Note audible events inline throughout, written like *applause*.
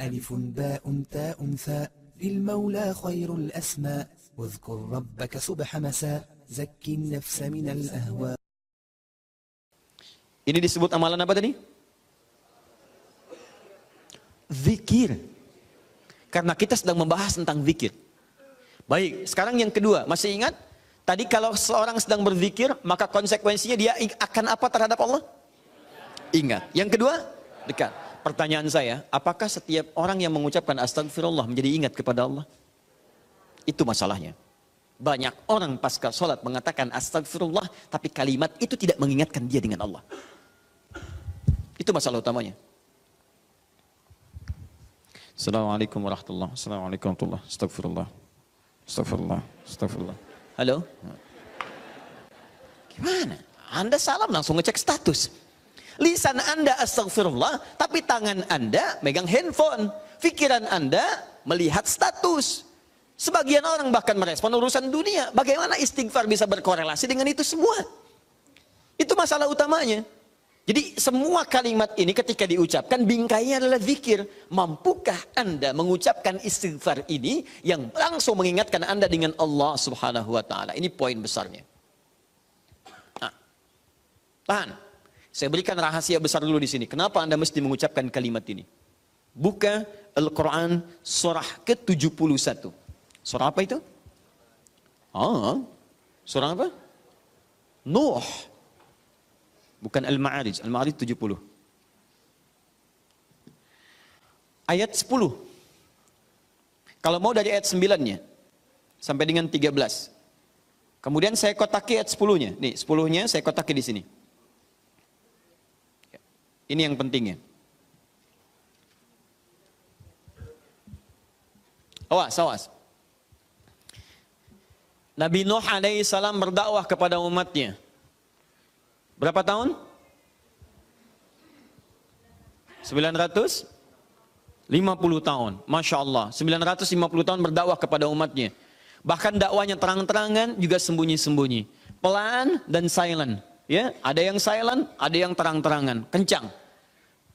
ألف باء تاء ثاء للمولى خير الأسماء واذكر ربك صبح مساء زك النفس من الأهواء Ini disebut amalan apa tadi? Zikir. Karena kita sedang membahas tentang zikir. Baik, sekarang yang kedua, masih ingat? Tadi kalau seorang sedang berzikir, maka konsekuensinya dia akan apa terhadap Allah? Ingat. Yang kedua, dekat. Pertanyaan saya, apakah setiap orang yang mengucapkan astagfirullah menjadi ingat kepada Allah? Itu masalahnya. Banyak orang pasca sholat mengatakan astagfirullah, tapi kalimat itu tidak mengingatkan dia dengan Allah. Itu masalah utamanya. Assalamualaikum warahmatullahi wabarakatuh. Assalamualaikum warahmatullahi wabarakatuh. Astagfirullah. Astagfirullah. Astagfirullah. Halo? Gimana? Anda salam langsung ngecek status. Lisan Anda astagfirullah, tapi tangan Anda megang handphone. Pikiran Anda melihat status. Sebagian orang bahkan merespon urusan dunia. Bagaimana istighfar bisa berkorelasi dengan itu semua? Itu masalah utamanya. Jadi semua kalimat ini ketika diucapkan bingkainya adalah zikir. Mampukah Anda mengucapkan istighfar ini yang langsung mengingatkan Anda dengan Allah Subhanahu wa taala? Ini poin besarnya. Nah, tahan. Saya berikan rahasia besar dulu di sini. Kenapa Anda mesti mengucapkan kalimat ini? Buka Al-Quran surah ke-71. Surah apa itu? Ah, surah apa? Nuh. Bukan Al-Ma'arij. Al-Ma'arij 70. Ayat 10. Kalau mau dari ayat 9-nya. Sampai dengan 13. Kemudian saya kotaki ayat 10-nya. Nih, 10-nya saya kotaki di sini. Ini yang pentingnya. Awas, awas. Nabi Nuh alaihi salam berdakwah kepada umatnya. Berapa tahun? 950 tahun. Masya Allah. 950 tahun berdakwah kepada umatnya. Bahkan dakwanya terang-terangan juga sembunyi-sembunyi. Pelan dan silent. Ya, ada yang silent, ada yang terang-terangan, kencang.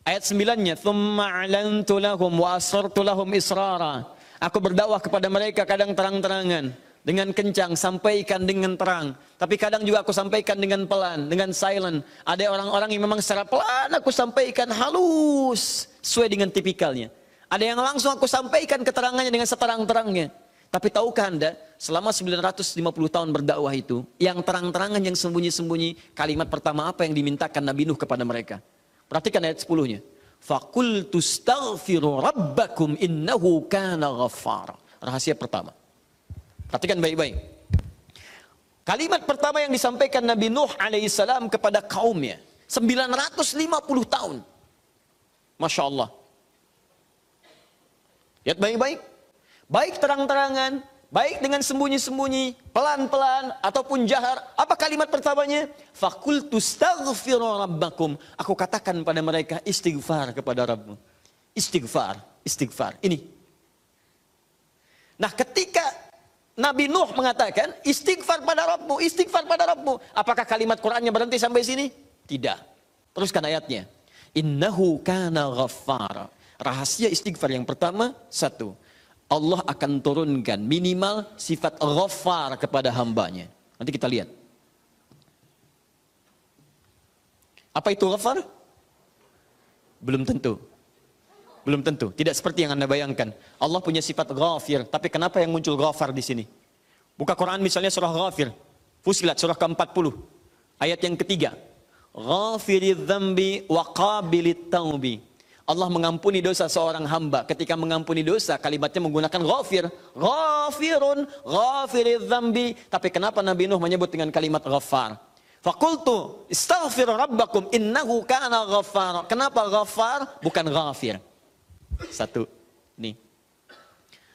Ayat 9-nya, "Tsumma 'alantu lahum wa asrartu lahum israra." Aku berdakwah kepada mereka kadang terang-terangan, dengan kencang, sampaikan dengan terang. Tapi kadang juga aku sampaikan dengan pelan, dengan silent. Ada orang-orang yang memang secara pelan aku sampaikan halus, sesuai dengan tipikalnya. Ada yang langsung aku sampaikan keterangannya dengan seterang-terangnya. Tapi tahukah anda, selama 950 tahun berdakwah itu, yang terang-terangan, yang sembunyi-sembunyi, kalimat pertama apa yang dimintakan Nabi Nuh kepada mereka? Perhatikan ayat 10-nya. Fakultu staghfiru rabbakum innahu kana ghaffar. Rahasia pertama. Perhatikan baik-baik. Kalimat pertama yang disampaikan Nabi Nuh alaihissalam kepada kaumnya. 950 tahun. Masya Allah. Lihat baik-baik. Baik terang-terangan, baik dengan sembunyi-sembunyi, pelan-pelan, ataupun jahar. Apa kalimat pertamanya? Fakultu staghfiru rabbakum. Aku katakan pada mereka istighfar kepada Rabbmu. Istighfar, istighfar. Ini. Nah ketika Nabi Nuh mengatakan istighfar pada Rabbmu, istighfar pada Rabbmu. Apakah kalimat Qur'annya berhenti sampai sini? Tidak. Teruskan ayatnya. Innahu kana ghaffara. Rahasia istighfar yang pertama, satu. Allah akan turunkan minimal sifat ghaffar kepada hambanya. Nanti kita lihat. Apa itu ghaffar? Belum tentu. Belum tentu. Tidak seperti yang Anda bayangkan. Allah punya sifat ghafir, tapi kenapa yang muncul ghafar di sini? Buka Quran misalnya surah Ghafir. Fusilat surah ke-40. Ayat yang ketiga. Ghafiridz dzambi wa qabilit taubi. Allah mengampuni dosa seorang hamba. Ketika mengampuni dosa, kalimatnya menggunakan ghafir. Ghafirun, ghafiridz dzambi. Tapi kenapa Nabi Nuh menyebut dengan kalimat ghafar? Fakultu istaghfir rabbakum innahu kana ghafar. Kenapa ghafar bukan ghafir? Satu. Nih.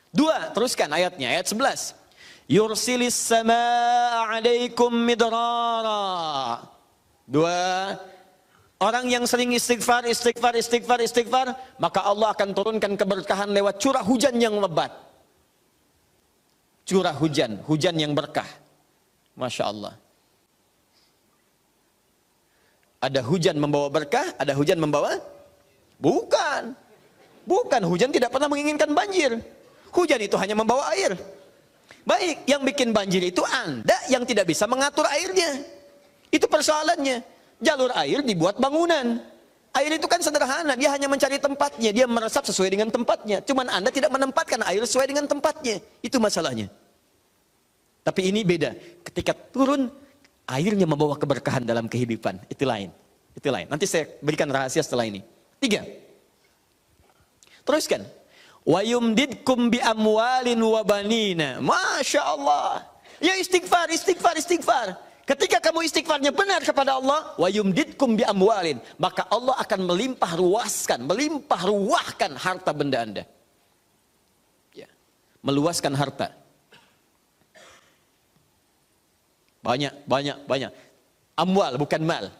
Dua, teruskan ayatnya, ayat 11. Yursilis samaa alaikum midrara. Dua, orang yang sering istighfar, istighfar, istighfar, istighfar, maka Allah akan turunkan keberkahan lewat curah hujan yang lebat. Curah hujan, hujan yang berkah. Masya Allah. Ada hujan membawa berkah, ada hujan membawa? Bukan. Bukan, hujan tidak pernah menginginkan banjir. Hujan itu hanya membawa air. Baik, yang bikin banjir itu Anda yang tidak bisa mengatur airnya. Itu persoalannya. Jalur air dibuat bangunan. Air itu kan sederhana, dia hanya mencari tempatnya, dia meresap sesuai dengan tempatnya. Cuman Anda tidak menempatkan air sesuai dengan tempatnya. Itu masalahnya. Tapi ini beda. Ketika turun, airnya membawa keberkahan dalam kehidupan. Itu lain. Itu lain. Nanti saya berikan rahasia setelah ini. Tiga. Teruskan. Wa yumdidkum bi amwalin wa banina. Masya Allah. Ya istighfar, istighfar, istighfar. Ketika kamu istighfarnya benar kepada Allah, wa yumdidkum bi amwalin, maka Allah akan melimpah ruaskan, melimpah ruahkan harta benda Anda. Ya. Meluaskan harta. Banyak, banyak, banyak. Amwal bukan mal.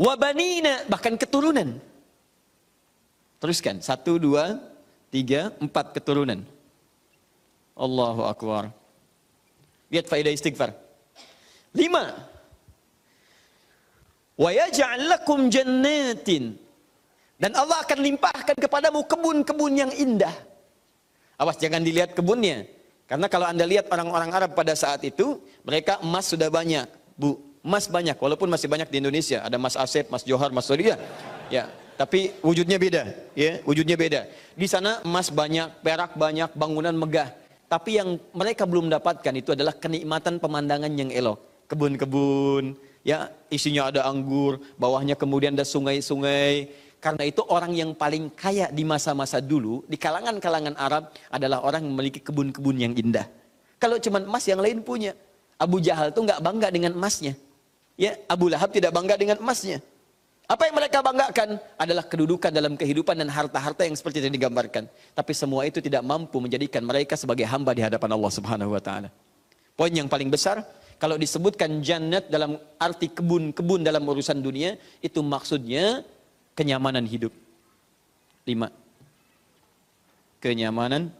Wabanina bahkan keturunan. Teruskan. Satu, dua, tiga, empat keturunan. Allahu Akbar. Lihat faedah istighfar. Lima. Wa yaj'al lakum jannatin. Dan Allah akan limpahkan kepadamu kebun-kebun yang indah. Awas jangan dilihat kebunnya. Karena kalau Anda lihat orang-orang Arab pada saat itu, mereka emas sudah banyak. Bu, emas banyak walaupun masih banyak di Indonesia. Ada Mas Asep, Mas Johar, Mas Surya. Ya, tapi wujudnya beda, ya, wujudnya beda. Di sana emas banyak, perak banyak, bangunan megah. Tapi yang mereka belum dapatkan itu adalah kenikmatan pemandangan yang elok kebun-kebun, ya isinya ada anggur, bawahnya kemudian ada sungai-sungai. Karena itu orang yang paling kaya di masa-masa dulu di kalangan-kalangan Arab adalah orang yang memiliki kebun-kebun yang indah. Kalau cuma emas yang lain punya. Abu Jahal tuh nggak bangga dengan emasnya. Ya, Abu Lahab tidak bangga dengan emasnya. Apa yang mereka banggakan adalah kedudukan dalam kehidupan dan harta-harta yang seperti yang digambarkan. Tapi semua itu tidak mampu menjadikan mereka sebagai hamba di hadapan Allah Subhanahu wa taala. Poin yang paling besar, kalau disebutkan jannat dalam arti kebun-kebun dalam urusan dunia, itu maksudnya kenyamanan hidup. Lima. Kenyamanan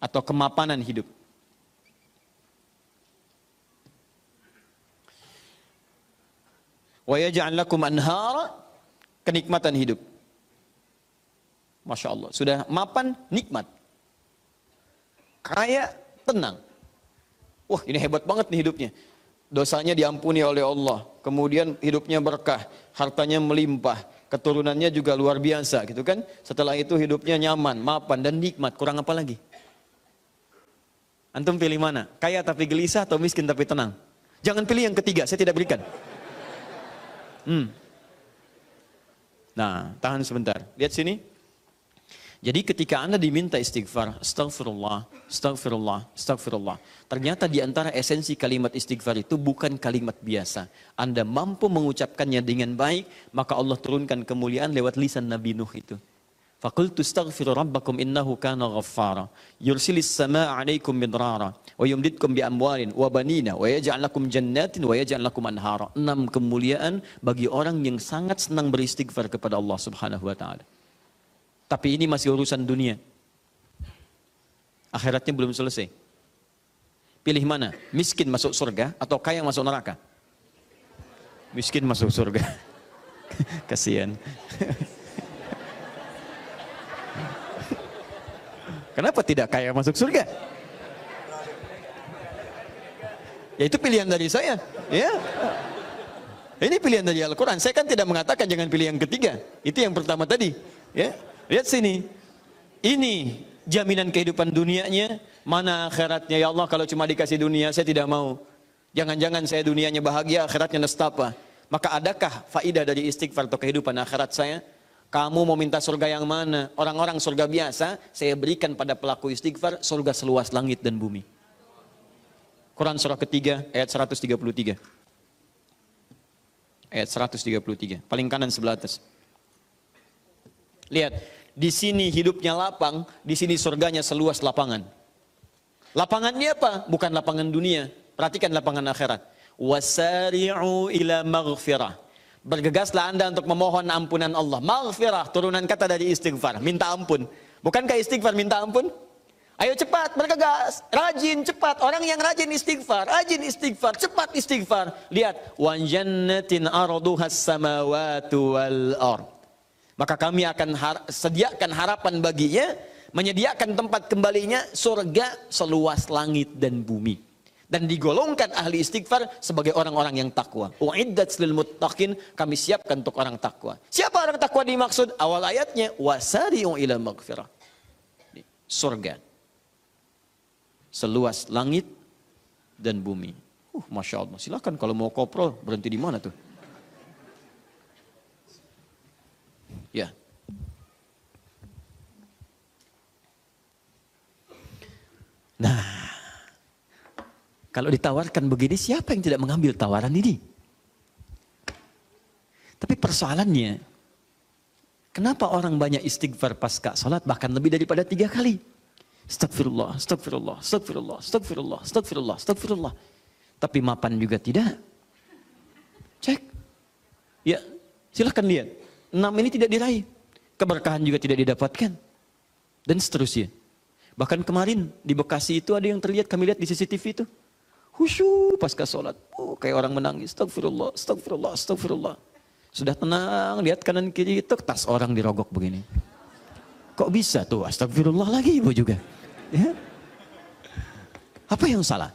atau kemapanan hidup. Wa yaj'al lakum anhara kenikmatan hidup. Masya Allah. Sudah mapan, nikmat. Kaya, tenang. Wah ini hebat banget nih hidupnya. Dosanya diampuni oleh Allah. Kemudian hidupnya berkah. Hartanya melimpah. Keturunannya juga luar biasa gitu kan. Setelah itu hidupnya nyaman, mapan dan nikmat. Kurang apa lagi? Antum pilih mana? Kaya tapi gelisah atau miskin tapi tenang? Jangan pilih yang ketiga, saya tidak berikan. Hmm. Nah, tahan sebentar. Lihat sini. Jadi ketika Anda diminta istighfar, astagfirullah, astagfirullah, astagfirullah. Ternyata di antara esensi kalimat istighfar itu bukan kalimat biasa. Anda mampu mengucapkannya dengan baik, maka Allah turunkan kemuliaan lewat lisan Nabi Nuh itu. Fakultu astaghfiru rabbakum innahu kana ghaffara yursilis samaa 'alaikum midrara wa yumdidkum bi amwalin wa banina wa yaj'al lakum jannatin wa yaj'al lakum anhara. Enam kemuliaan bagi orang yang sangat senang beristighfar kepada Allah Subhanahu wa taala. Tapi ini masih urusan dunia. Akhiratnya belum selesai. Pilih mana? Miskin masuk surga atau kaya masuk neraka? Miskin masuk surga. *laughs* Kasihan. *laughs* Kenapa tidak kaya masuk surga? Ya itu pilihan dari saya. Ya. Ini pilihan dari Al-Quran. Saya kan tidak mengatakan jangan pilih yang ketiga. Itu yang pertama tadi. Ya. Lihat sini. Ini jaminan kehidupan dunianya, mana akhiratnya. Ya Allah kalau cuma dikasih dunia saya tidak mau. Jangan-jangan saya dunianya bahagia, akhiratnya nestapa. Maka adakah faidah dari istighfar atau kehidupan akhirat saya? Kamu mau minta surga yang mana? Orang-orang surga biasa, saya berikan pada pelaku istighfar surga seluas langit dan bumi. Quran surah ketiga ayat 133. Ayat 133. Paling kanan sebelah atas. Lihat, di sini hidupnya lapang, di sini surganya seluas lapangan. Lapangannya apa? Bukan lapangan dunia. Perhatikan lapangan akhirat. Wasari'u ila maghfirah. Bergegaslah anda untuk memohon ampunan Allah. Maghfirah, turunan kata dari istighfar. Minta ampun. Bukankah istighfar minta ampun? Ayo cepat, bergegas, rajin, cepat. Orang yang rajin istighfar, rajin istighfar, cepat istighfar. Lihat, wa jannatin arduhas samawati wal ard Maka kami akan har- sediakan harapan baginya, menyediakan tempat kembalinya surga seluas langit dan bumi. Dan digolongkan ahli istighfar sebagai orang-orang yang takwa. Uiddat lil muttaqin, kami siapkan untuk orang takwa. Siapa orang takwa dimaksud? Awal ayatnya, wasari'u ila maghfirah. Surga. Seluas langit dan bumi. Uh, Masya Allah. Silakan kalau mau koprol, berhenti di mana tuh? Ya. Nah, kalau ditawarkan begini, siapa yang tidak mengambil tawaran ini? Tapi persoalannya, kenapa orang banyak istighfar pasca salat bahkan lebih daripada tiga kali? Astagfirullah, astagfirullah, astagfirullah, astagfirullah, astagfirullah, astagfirullah. Tapi mapan juga tidak. Cek. Ya, silahkan lihat. Enam ini tidak diraih. Keberkahan juga tidak didapatkan. Dan seterusnya. Bahkan kemarin di Bekasi itu ada yang terlihat, kami lihat di CCTV itu. Khusyuk pasca sholat. Oh, kayak orang menangis. Astagfirullah, astagfirullah, astagfirullah. Sudah tenang, lihat kanan kiri itu tas orang dirogok begini. Kok bisa tuh? Astagfirullah lagi ibu juga. Ya. Apa yang salah?